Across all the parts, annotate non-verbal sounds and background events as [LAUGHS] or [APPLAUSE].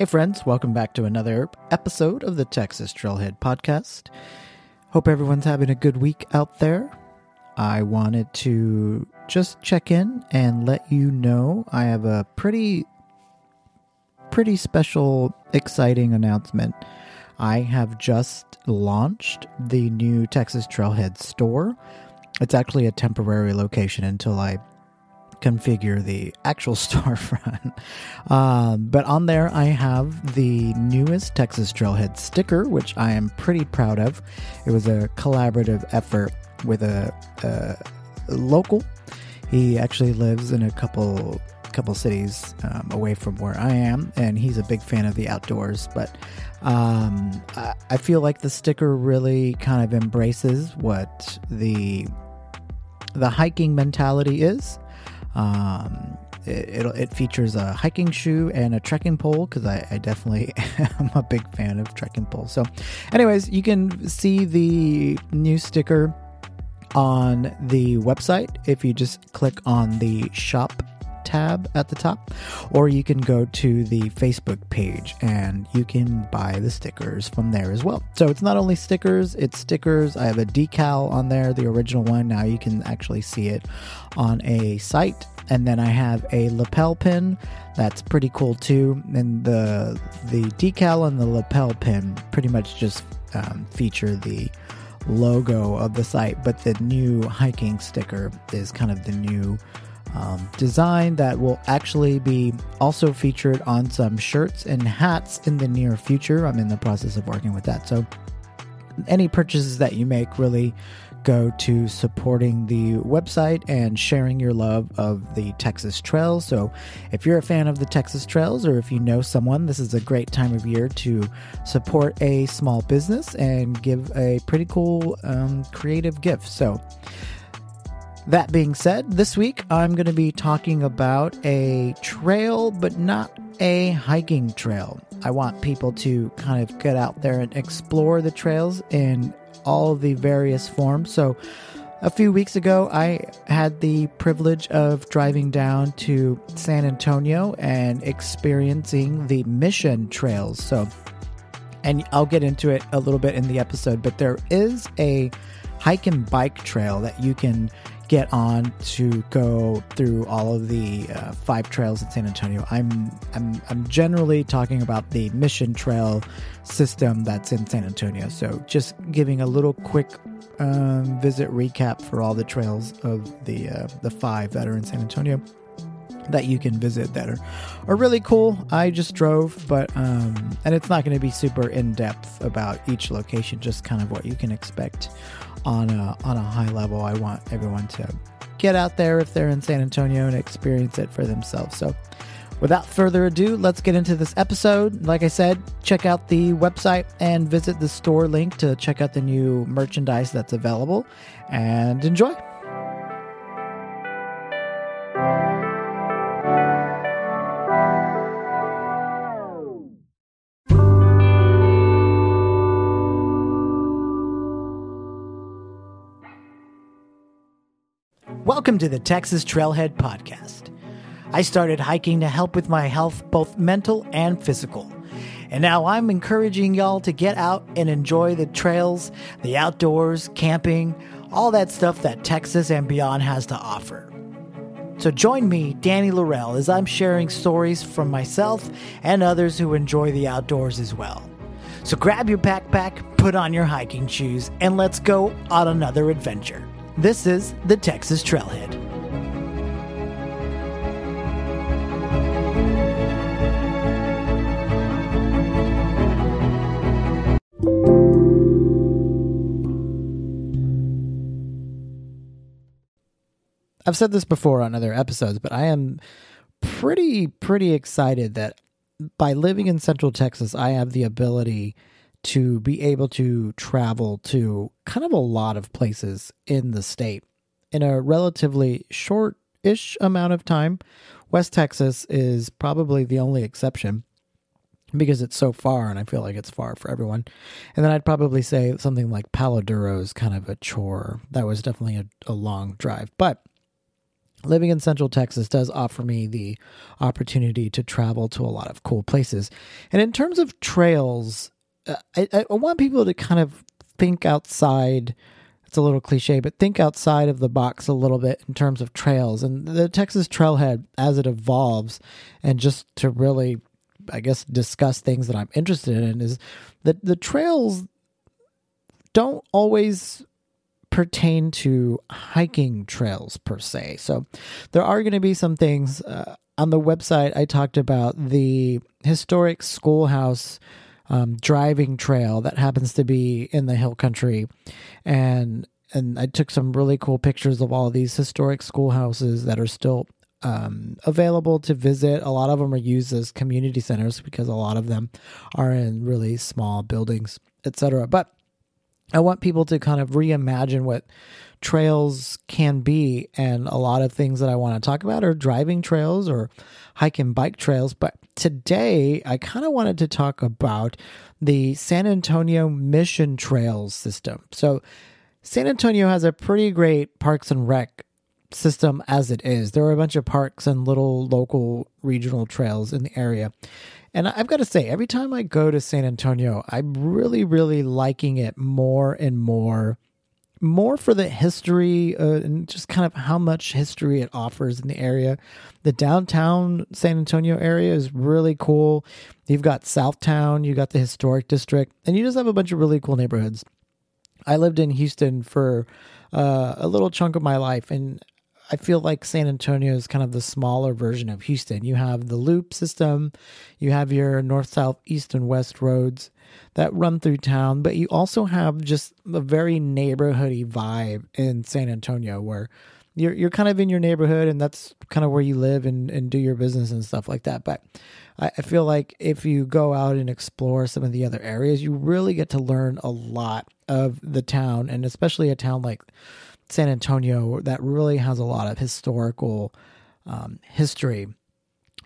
Hey, friends, welcome back to another episode of the Texas Trailhead Podcast. Hope everyone's having a good week out there. I wanted to just check in and let you know I have a pretty, pretty special, exciting announcement. I have just launched the new Texas Trailhead store. It's actually a temporary location until I configure the actual [LAUGHS] storefront. Um, but on there, I have the newest Texas Trailhead sticker, which I am pretty proud of. It was a collaborative effort with a, a local. He actually lives in a couple couple cities um, away from where I am, and he's a big fan of the outdoors. But um, I, I feel like the sticker really kind of embraces what the the hiking mentality is. Um, it, it, features a hiking shoe and a trekking pole because I, I, definitely [LAUGHS] am a big fan of trekking poles. So, anyways, you can see the new sticker on the website if you just click on the shop tab at the top, or you can go to the Facebook page and you can buy the stickers from there as well. So it's not only stickers, it's stickers. I have a decal on there, the original one. Now you can actually see it on a site. And then I have a lapel pin that's pretty cool too. And the the decal and the lapel pin pretty much just um, feature the logo of the site, but the new hiking sticker is kind of the new um, design that will actually be also featured on some shirts and hats in the near future. I'm in the process of working with that. So, any purchases that you make really go to supporting the website and sharing your love of the Texas Trails. So, if you're a fan of the Texas Trails or if you know someone, this is a great time of year to support a small business and give a pretty cool um, creative gift. So, that being said, this week I'm going to be talking about a trail, but not a hiking trail. I want people to kind of get out there and explore the trails in all the various forms. So, a few weeks ago, I had the privilege of driving down to San Antonio and experiencing the Mission Trails. So, and I'll get into it a little bit in the episode, but there is a hike and bike trail that you can get on to go through all of the uh, five trails in San Antonio. I'm I'm I'm generally talking about the Mission Trail system that's in San Antonio. So just giving a little quick um, visit recap for all the trails of the uh, the five that are in San Antonio that you can visit that are, are really cool. I just drove, but um, and it's not going to be super in depth about each location, just kind of what you can expect on a on a high level. I want everyone to get out there if they're in San Antonio and experience it for themselves. So, without further ado, let's get into this episode. Like I said, check out the website and visit the store link to check out the new merchandise that's available and enjoy. Welcome to the Texas Trailhead Podcast. I started hiking to help with my health, both mental and physical. And now I'm encouraging y'all to get out and enjoy the trails, the outdoors, camping, all that stuff that Texas and beyond has to offer. So join me, Danny Laurel, as I'm sharing stories from myself and others who enjoy the outdoors as well. So grab your backpack, put on your hiking shoes, and let's go on another adventure. This is the Texas Trailhead. I've said this before on other episodes, but I am pretty pretty excited that by living in Central Texas, I have the ability to be able to travel to kind of a lot of places in the state in a relatively short ish amount of time. West Texas is probably the only exception because it's so far and I feel like it's far for everyone. And then I'd probably say something like Palo Duro is kind of a chore. That was definitely a, a long drive. But living in Central Texas does offer me the opportunity to travel to a lot of cool places. And in terms of trails, I, I want people to kind of think outside. It's a little cliche, but think outside of the box a little bit in terms of trails and the Texas Trailhead as it evolves. And just to really, I guess, discuss things that I'm interested in is that the trails don't always pertain to hiking trails per se. So there are going to be some things uh, on the website. I talked about the historic schoolhouse um, driving trail that happens to be in the hill country, and and I took some really cool pictures of all these historic schoolhouses that are still um, available to visit. A lot of them are used as community centers because a lot of them are in really small buildings, etc. But I want people to kind of reimagine what trails can be. And a lot of things that I want to talk about are driving trails or hike and bike trails. But today, I kind of wanted to talk about the San Antonio Mission Trails system. So, San Antonio has a pretty great parks and rec system as it is. There are a bunch of parks and little local regional trails in the area. And I've got to say, every time I go to San Antonio, I'm really, really liking it more and more. More for the history uh, and just kind of how much history it offers in the area. The downtown San Antonio area is really cool. You've got Southtown, you got the historic district, and you just have a bunch of really cool neighborhoods. I lived in Houston for uh, a little chunk of my life, and I feel like San Antonio is kind of the smaller version of Houston. You have the loop system, you have your north, south, east, and west roads that run through town, but you also have just a very neighborhoody vibe in San Antonio where you're you're kind of in your neighborhood and that's kind of where you live and, and do your business and stuff like that. But I, I feel like if you go out and explore some of the other areas, you really get to learn a lot of the town and especially a town like San Antonio that really has a lot of historical um, history.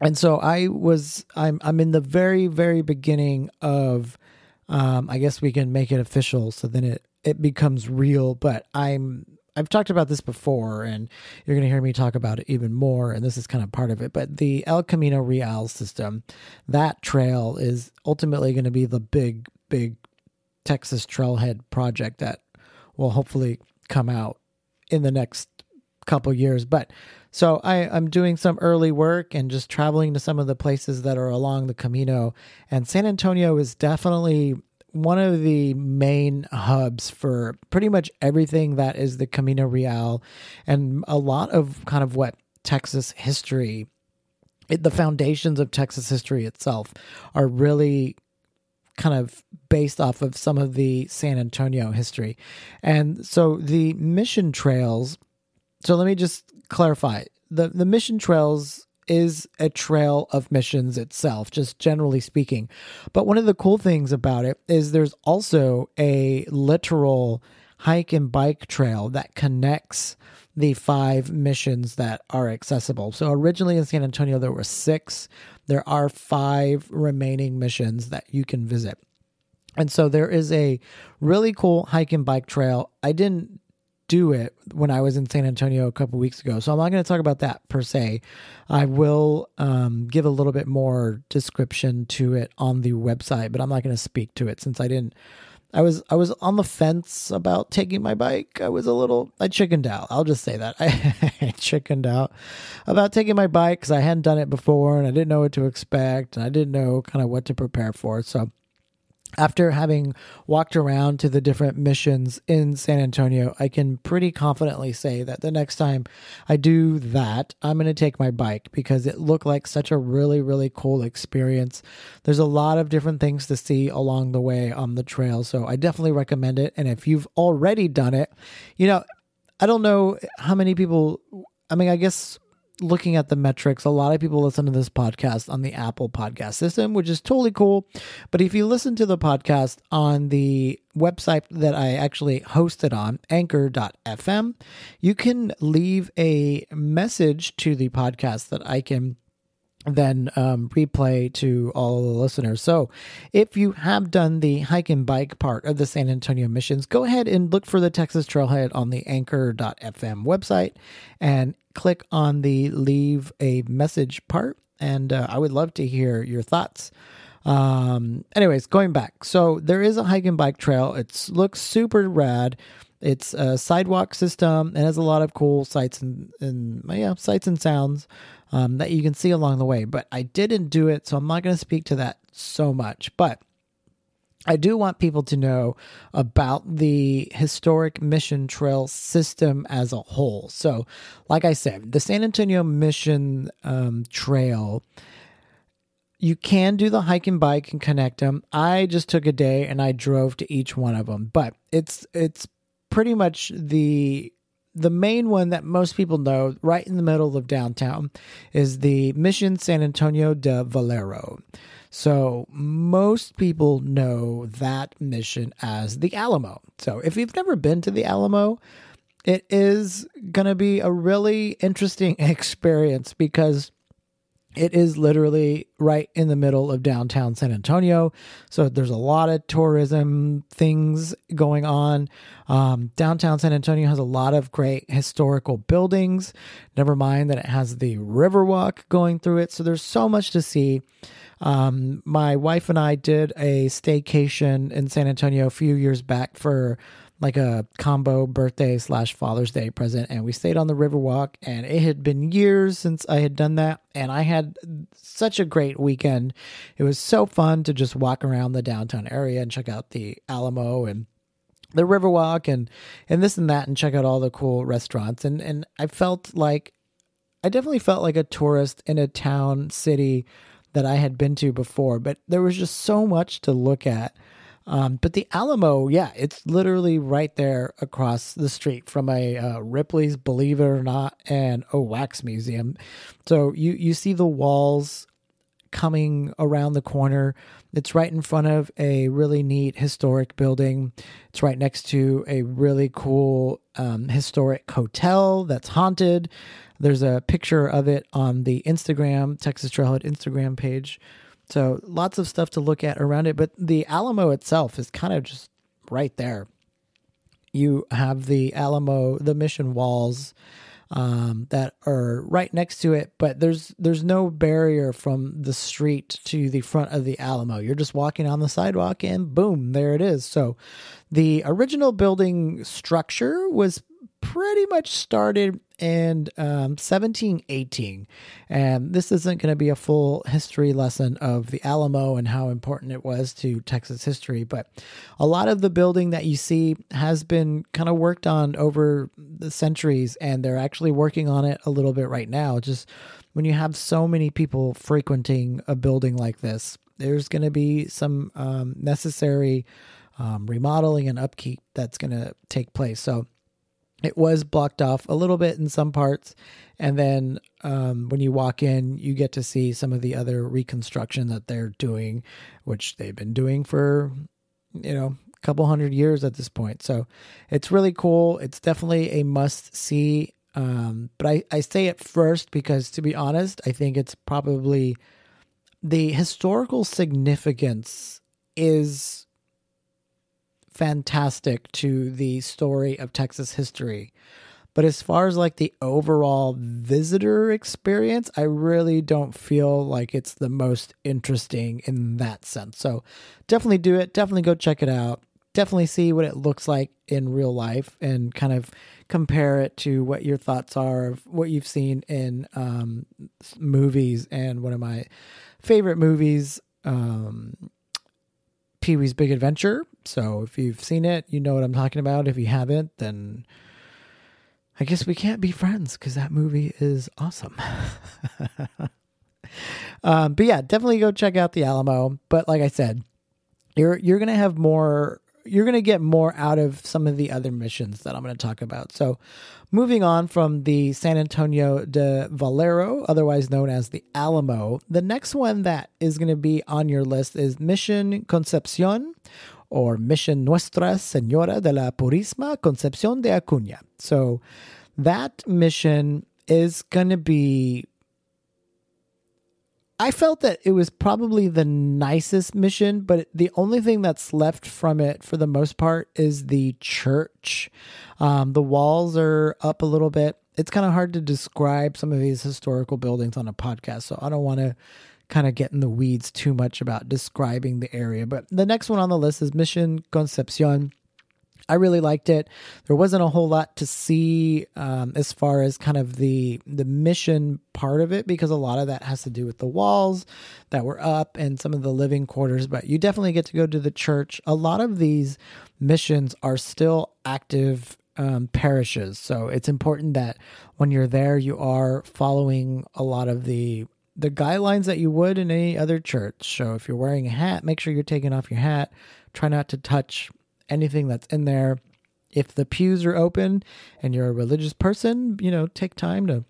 And so I was I'm I'm in the very very beginning of um, I guess we can make it official so then it it becomes real but I'm I've talked about this before and you're going to hear me talk about it even more and this is kind of part of it but the El Camino Real system that trail is ultimately going to be the big big Texas trailhead project that will hopefully come out in the next couple years. But so I, I'm doing some early work and just traveling to some of the places that are along the Camino. And San Antonio is definitely one of the main hubs for pretty much everything that is the Camino Real and a lot of kind of what Texas history, it, the foundations of Texas history itself are really kind of based off of some of the San Antonio history. And so the mission trails, so let me just clarify. The the mission trails is a trail of missions itself, just generally speaking. But one of the cool things about it is there's also a literal hike and bike trail that connects the five missions that are accessible. So originally in San Antonio, there were six. There are five remaining missions that you can visit. And so there is a really cool hike and bike trail. I didn't do it when I was in San Antonio a couple weeks ago. So I'm not going to talk about that per se. I will um, give a little bit more description to it on the website, but I'm not going to speak to it since I didn't. I was I was on the fence about taking my bike. I was a little I chickened out. I'll just say that [LAUGHS] I chickened out about taking my bike because I hadn't done it before and I didn't know what to expect and I didn't know kind of what to prepare for. So after having walked around to the different missions in San Antonio, I can pretty confidently say that the next time I do that, I'm going to take my bike because it looked like such a really, really cool experience. There's a lot of different things to see along the way on the trail. So I definitely recommend it. And if you've already done it, you know, I don't know how many people, I mean, I guess looking at the metrics, a lot of people listen to this podcast on the Apple podcast system, which is totally cool. But if you listen to the podcast on the website that I actually hosted on, anchor.fm, you can leave a message to the podcast that I can then um, replay to all the listeners. So, if you have done the hike and bike part of the San Antonio missions, go ahead and look for the Texas Trailhead on the anchor.fm website and click on the leave a message part. And uh, I would love to hear your thoughts. Um, anyways, going back. So, there is a hike and bike trail. It looks super rad. It's a sidewalk system and has a lot of cool sights and, and yeah, sights and sounds um, that you can see along the way. But I didn't do it, so I'm not going to speak to that so much. But I do want people to know about the historic mission trail system as a whole. So, like I said, the San Antonio Mission um, Trail, you can do the hike and bike and connect them. I just took a day and I drove to each one of them, but it's it's pretty much the the main one that most people know, right in the middle of downtown, is the Mission San Antonio de Valero. So most people know that mission as the Alamo. So if you've never been to the Alamo, it is going to be a really interesting [LAUGHS] experience because it is literally right in the middle of downtown San Antonio. So there's a lot of tourism things going on. Um, downtown San Antonio has a lot of great historical buildings. Never mind that it has the Riverwalk going through it. So there's so much to see. Um, my wife and I did a staycation in San Antonio a few years back for like a combo birthday slash Father's Day present, and we stayed on the Riverwalk. And it had been years since I had done that, and I had such a great weekend. It was so fun to just walk around the downtown area and check out the Alamo and the Riverwalk and and this and that, and check out all the cool restaurants. And and I felt like I definitely felt like a tourist in a town city that I had been to before, but there was just so much to look at. Um, but the Alamo, yeah, it's literally right there across the street from a uh, Ripley's, believe it or not, and a wax museum. So you you see the walls coming around the corner. It's right in front of a really neat historic building. It's right next to a really cool um, historic hotel that's haunted. There's a picture of it on the Instagram, Texas Trailhead Instagram page. So lots of stuff to look at around it, but the Alamo itself is kind of just right there. You have the Alamo, the mission walls um, that are right next to it, but there's there's no barrier from the street to the front of the Alamo. You're just walking on the sidewalk, and boom, there it is. So, the original building structure was pretty much started in um, 1718. And this isn't going to be a full history lesson of the Alamo and how important it was to Texas history, but a lot of the building that you see has been kind of worked on over the centuries, and they're actually working on it a little bit right now. Just when you have so many people frequenting a building like this, there's going to be some um, necessary um, remodeling and upkeep that's going to take place. So, it was blocked off a little bit in some parts. And then um, when you walk in you get to see some of the other reconstruction that they're doing which they've been doing for you know a couple hundred years at this point. So it's really cool. It's definitely a must see. Um, but I, I say it first because to be honest i think it's probably the historical significance is fantastic to the story of Texas history. But as far as like the overall visitor experience, I really don't feel like it's the most interesting in that sense. So definitely do it. Definitely go check it out. Definitely see what it looks like in real life and kind of compare it to what your thoughts are of what you've seen in um, movies. And one of my favorite movies um, Pee Wee's Big Adventure. So if you've seen it, you know what I'm talking about. If you haven't, then I guess we can't be friends because that movie is awesome. [LAUGHS] um, but yeah, definitely go check out the Alamo. But like I said, you're you're gonna have more you're going to get more out of some of the other missions that I'm going to talk about. So, moving on from the San Antonio de Valero, otherwise known as the Alamo, the next one that is going to be on your list is Mission Concepcion or Mission Nuestra Señora de la Purísima Concepción de Acuña. So, that mission is going to be I felt that it was probably the nicest mission, but the only thing that's left from it for the most part is the church. Um, the walls are up a little bit. It's kind of hard to describe some of these historical buildings on a podcast, so I don't want to kind of get in the weeds too much about describing the area. But the next one on the list is Mission Concepcion. I really liked it. There wasn't a whole lot to see um, as far as kind of the the mission part of it because a lot of that has to do with the walls that were up and some of the living quarters. But you definitely get to go to the church. A lot of these missions are still active um, parishes, so it's important that when you're there, you are following a lot of the the guidelines that you would in any other church. So if you're wearing a hat, make sure you're taking off your hat. Try not to touch anything that's in there. If the pews are open and you're a religious person, you know, take time to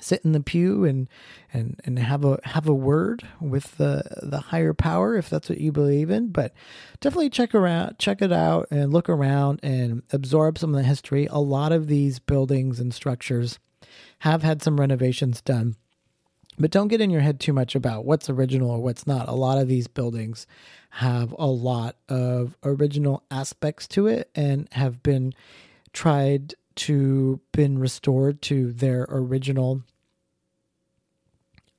sit in the pew and and and have a have a word with the the higher power if that's what you believe in but definitely check around check it out and look around and absorb some of the history a lot of these buildings and structures have had some renovations done but don't get in your head too much about what's original or what's not. A lot of these buildings have a lot of original aspects to it and have been tried to been restored to their original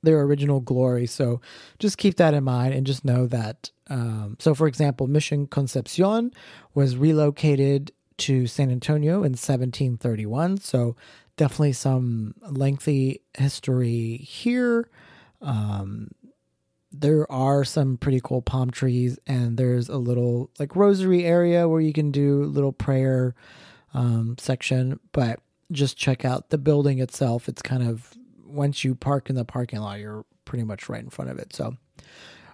their original glory. So just keep that in mind and just know that. Um, so, for example, Mission Concepcion was relocated to San Antonio in 1731. So definitely some lengthy history here. Um, there are some pretty cool palm trees, and there's a little like rosary area where you can do little prayer um, section. But just check out the building itself. It's kind of once you park in the parking lot, you're pretty much right in front of it. So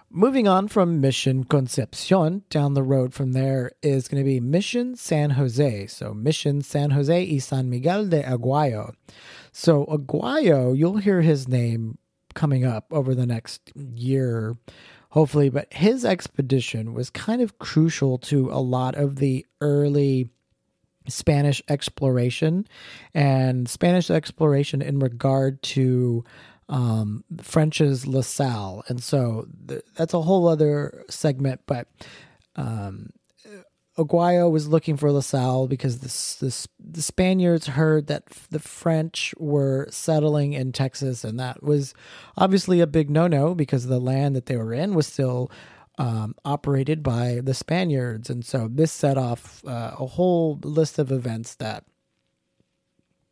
Moving on from Mission Concepcion, down the road from there is going to be Mission San Jose. So, Mission San Jose y San Miguel de Aguayo. So, Aguayo, you'll hear his name coming up over the next year, hopefully, but his expedition was kind of crucial to a lot of the early Spanish exploration and Spanish exploration in regard to um, French's La Salle. And so th- that's a whole other segment. But um, Aguayo was looking for La Salle because this, this, the Spaniards heard that the French were settling in Texas. And that was obviously a big no no because the land that they were in was still. Um, operated by the Spaniards. And so this set off uh, a whole list of events that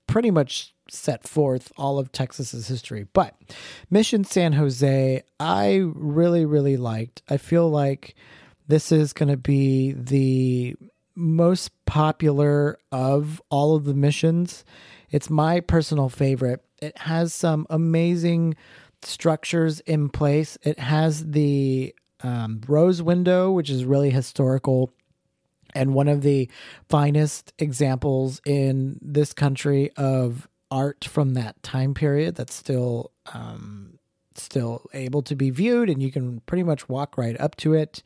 pretty much set forth all of Texas's history. But Mission San Jose, I really, really liked. I feel like this is going to be the most popular of all of the missions. It's my personal favorite. It has some amazing structures in place. It has the um, rose window, which is really historical and one of the finest examples in this country of art from that time period that's still um, still able to be viewed, and you can pretty much walk right up to it.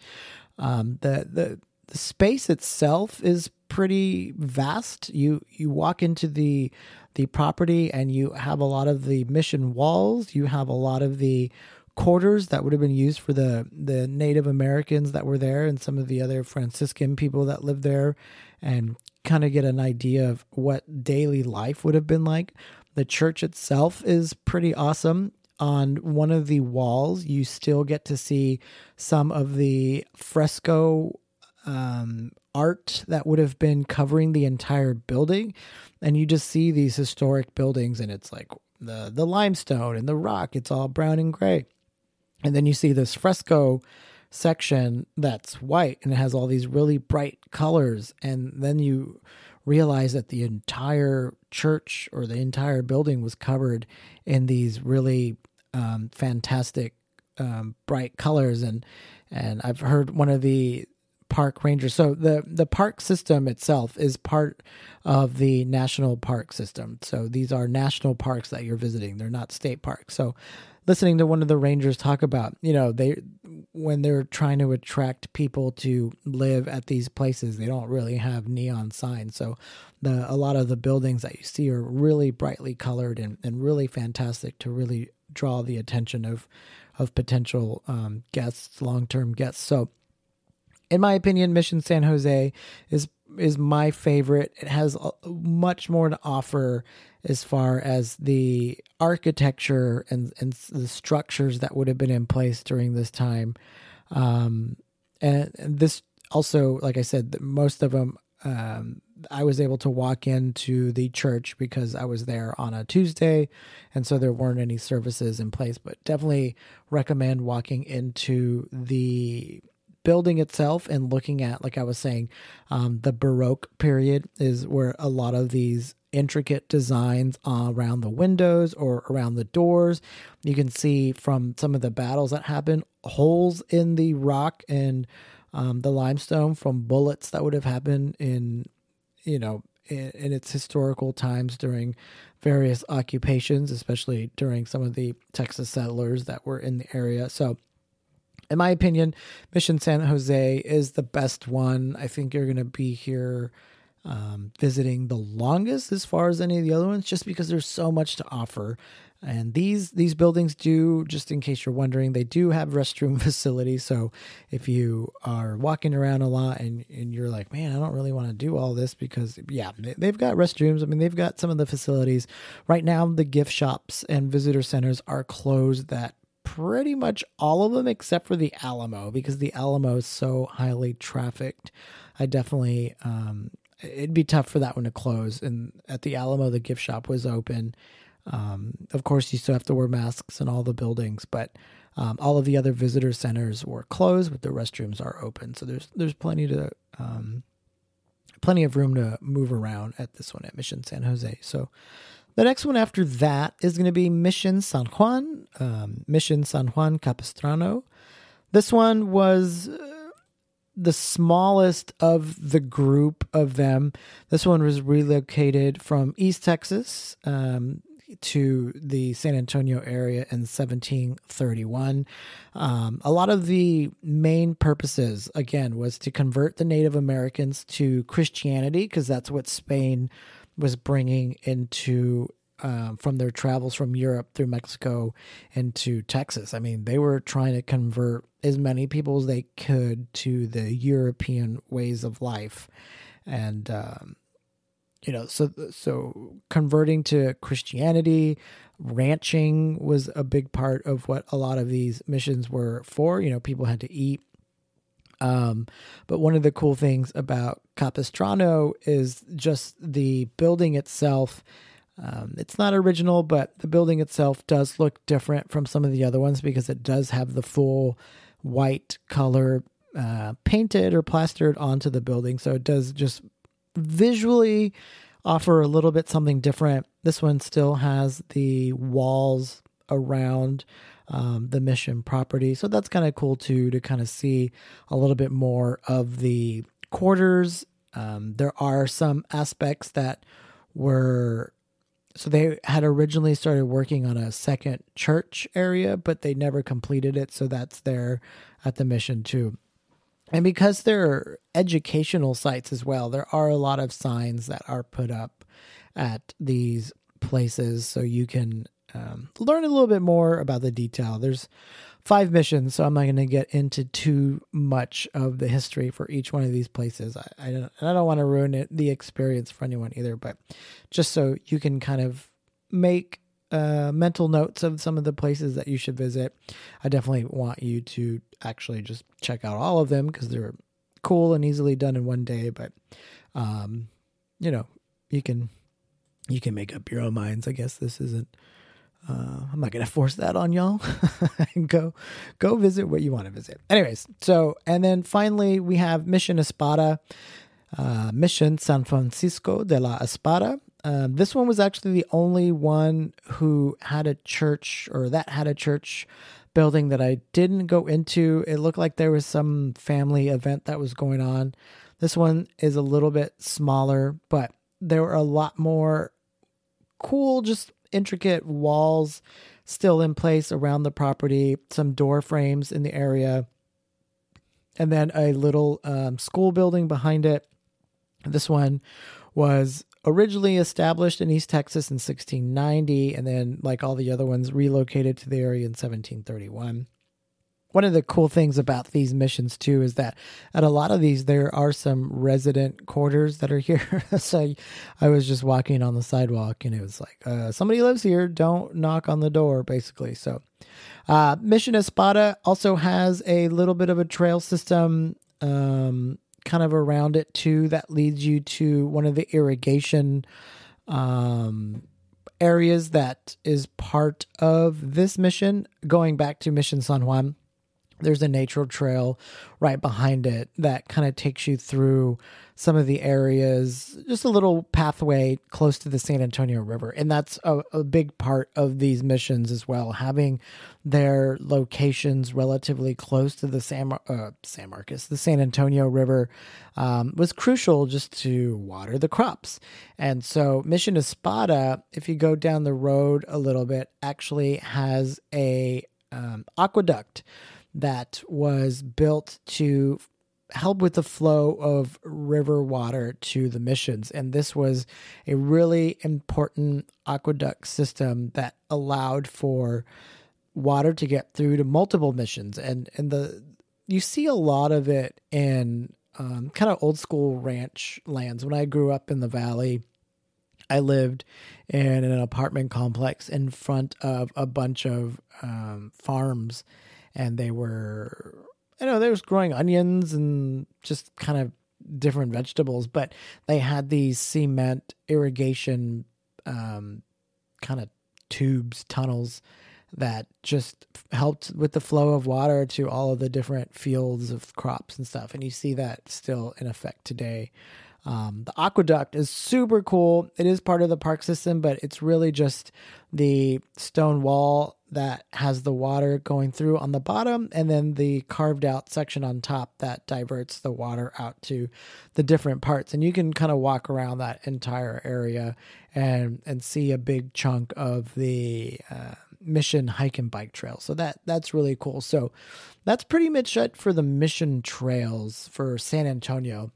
Um, the the the space itself is pretty vast. You you walk into the the property and you have a lot of the mission walls. You have a lot of the quarters that would have been used for the the Native Americans that were there and some of the other Franciscan people that lived there and kind of get an idea of what daily life would have been like. The church itself is pretty awesome. On one of the walls, you still get to see some of the fresco um, art that would have been covering the entire building. And you just see these historic buildings, and it's like the, the limestone and the rock, it's all brown and gray. And then you see this fresco section that's white and it has all these really bright colors. And then you realize that the entire church or the entire building was covered in these really um, fantastic um, bright colors. And and I've heard one of the park rangers. So the the park system itself is part of the national park system. So these are national parks that you're visiting. They're not state parks. So listening to one of the rangers talk about, you know, they when they're trying to attract people to live at these places, they don't really have neon signs. So the a lot of the buildings that you see are really brightly colored and, and really fantastic to really draw the attention of of potential um, guests, long term guests. So, in my opinion, Mission San Jose is is my favorite. It has much more to offer as far as the architecture and and the structures that would have been in place during this time. Um, and, and this also, like I said, most of them um, I was able to walk into the church because I was there on a Tuesday, and so there weren't any services in place. But definitely recommend walking into the building itself and looking at, like I was saying, um, the Baroque period is where a lot of these intricate designs around the windows or around the doors. You can see from some of the battles that happen holes in the rock and um, the limestone from bullets that would have happened in, you know, in, in its historical times during various occupations, especially during some of the Texas settlers that were in the area. So, in my opinion, Mission San Jose is the best one. I think you're going to be here um, visiting the longest as far as any of the other ones, just because there's so much to offer. And these these buildings do, just in case you're wondering, they do have restroom [LAUGHS] facilities. So if you are walking around a lot and, and you're like, man, I don't really want to do all this because yeah, they've got restrooms. I mean, they've got some of the facilities. Right now, the gift shops and visitor centers are closed that pretty much all of them except for the Alamo because the Alamo is so highly trafficked. I definitely um, it'd be tough for that one to close. And at the Alamo, the gift shop was open. Um, of course, you still have to wear masks in all the buildings, but um, all of the other visitor centers were closed, but the restrooms are open. So there's there's plenty to um, plenty of room to move around at this one at Mission San Jose. So the next one after that is going to be Mission San Juan, um, Mission San Juan Capistrano. This one was the smallest of the group of them. This one was relocated from East Texas um, to the San Antonio area in 1731. Um, a lot of the main purposes, again, was to convert the Native Americans to Christianity because that's what Spain was bringing into um, from their travels from Europe through Mexico into Texas. I mean, they were trying to convert as many people as they could to the European ways of life, and um, you know, so so converting to Christianity, ranching was a big part of what a lot of these missions were for. You know, people had to eat. Um, but one of the cool things about Capistrano is just the building itself um, it's not original, but the building itself does look different from some of the other ones because it does have the full white color uh, painted or plastered onto the building. So it does just visually offer a little bit something different. This one still has the walls around um, the mission property. So that's kind of cool too to kind of see a little bit more of the quarters. Um, there are some aspects that were so they had originally started working on a second church area, but they never completed it. So that's there at the mission too. And because they're educational sites as well, there are a lot of signs that are put up at these places so you can um, learn a little bit more about the detail. There's five missions, so I'm not going to get into too much of the history for each one of these places. I, I don't, I don't want to ruin it, the experience for anyone either, but just so you can kind of make uh, mental notes of some of the places that you should visit. I definitely want you to actually just check out all of them because they're cool and easily done in one day. But, um, you know, you can you can make up your own minds. I guess this isn't uh, I'm not gonna [LAUGHS] force that on y'all. [LAUGHS] go, go visit what you want to visit. Anyways, so and then finally we have Mission Espada, uh, Mission San Francisco de la Espada. Um, this one was actually the only one who had a church or that had a church building that I didn't go into. It looked like there was some family event that was going on. This one is a little bit smaller, but there were a lot more cool, just intricate walls still in place around the property, some door frames in the area, and then a little um, school building behind it. This one was originally established in East Texas in 1690, and then, like all the other ones, relocated to the area in 1731 one of the cool things about these missions too is that at a lot of these there are some resident quarters that are here. [LAUGHS] So i was just walking on the sidewalk and it was like uh, somebody lives here. Don't knock on the door basically. So uh, mission espada also has a little bit of a trail system um, kind of around it too that leads you to one of the irrigation um, areas that is part of this mission. Going back to mission san juan there's a natural trail right behind it that kind of takes you through some of the areas, just a little pathway close to the San Antonio River. And that's a, a big part of these missions as well, having their locations relatively close to the San, uh, San Marcos, the San Antonio River, um, was crucial just to water the crops. And so Mission Espada, if you go down the road a little bit, actually has a um, aqueduct that was built to help with the flow of river water to the missions. And this was a really important aqueduct system that allowed for water to get through to multiple missions. And and the you see a lot of it in um, kind of old school ranch lands. When I grew up in the valley, I lived in an apartment complex in front of a bunch of um, farms and they were I know they was growing onions and just kind of different vegetables, but they had these cement irrigation um, kind of tubes, tunnels that just helped with the flow of water to all of the different fields of crops and stuff. And you see that still in effect today. Um, the aqueduct is super cool. It is part of the park system, but it's really just the stone wall that has the water going through on the bottom, and then the carved out section on top that diverts the water out to the different parts. And you can kind of walk around that entire area and and see a big chunk of the uh, mission hike and bike trail. So that that's really cool. So that's pretty much it for the mission trails for San Antonio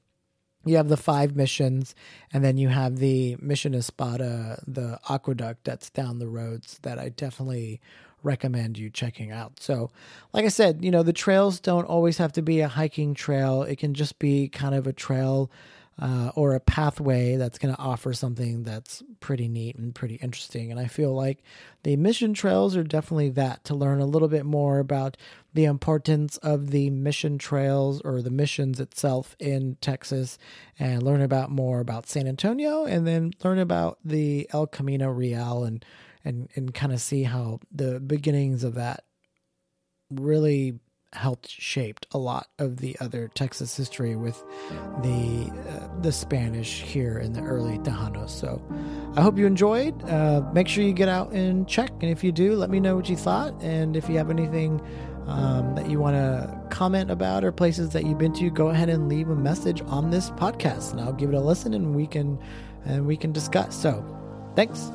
you have the five missions, and then you have the mission Espada, the aqueduct that's down the roads that I definitely recommend you checking out. So, like I said, you know, the trails don't always have to be a hiking trail, it can just be kind of a trail uh, or a pathway that's going to offer something that's pretty neat and pretty interesting. And I feel like the mission trails are definitely that to learn a little bit more about the importance of the mission trails or the missions itself in Texas and learn about more about San Antonio and then learn about the El Camino Real and and and kind of see how the beginnings of that really helped shaped a lot of the other Texas history with the uh, the Spanish here in the early Tejanos. So I hope you enjoyed. Uh, make sure you get out and check, and if you do, let me know what you thought. And if you have anything um, that you want to comment about or places that you've been to, go ahead and leave a message on this podcast, and I'll give it a listen, and we can and we can discuss. So, thanks.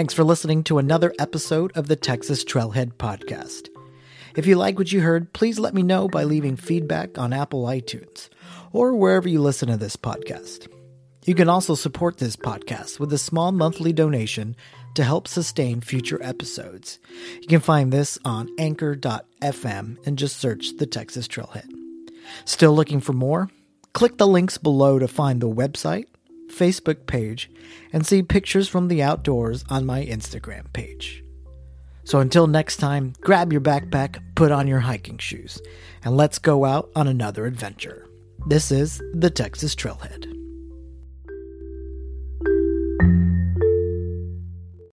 Thanks for listening to another episode of the Texas Trailhead Podcast. If you like what you heard, please let me know by leaving feedback on Apple iTunes or wherever you listen to this podcast. You can also support this podcast with a small monthly donation to help sustain future episodes. You can find this on anchor.fm and just search the Texas Trailhead. Still looking for more? Click the links below to find the website, Facebook page and see pictures from the outdoors on my Instagram page. So until next time, grab your backpack, put on your hiking shoes, and let's go out on another adventure. This is the Texas Trailhead.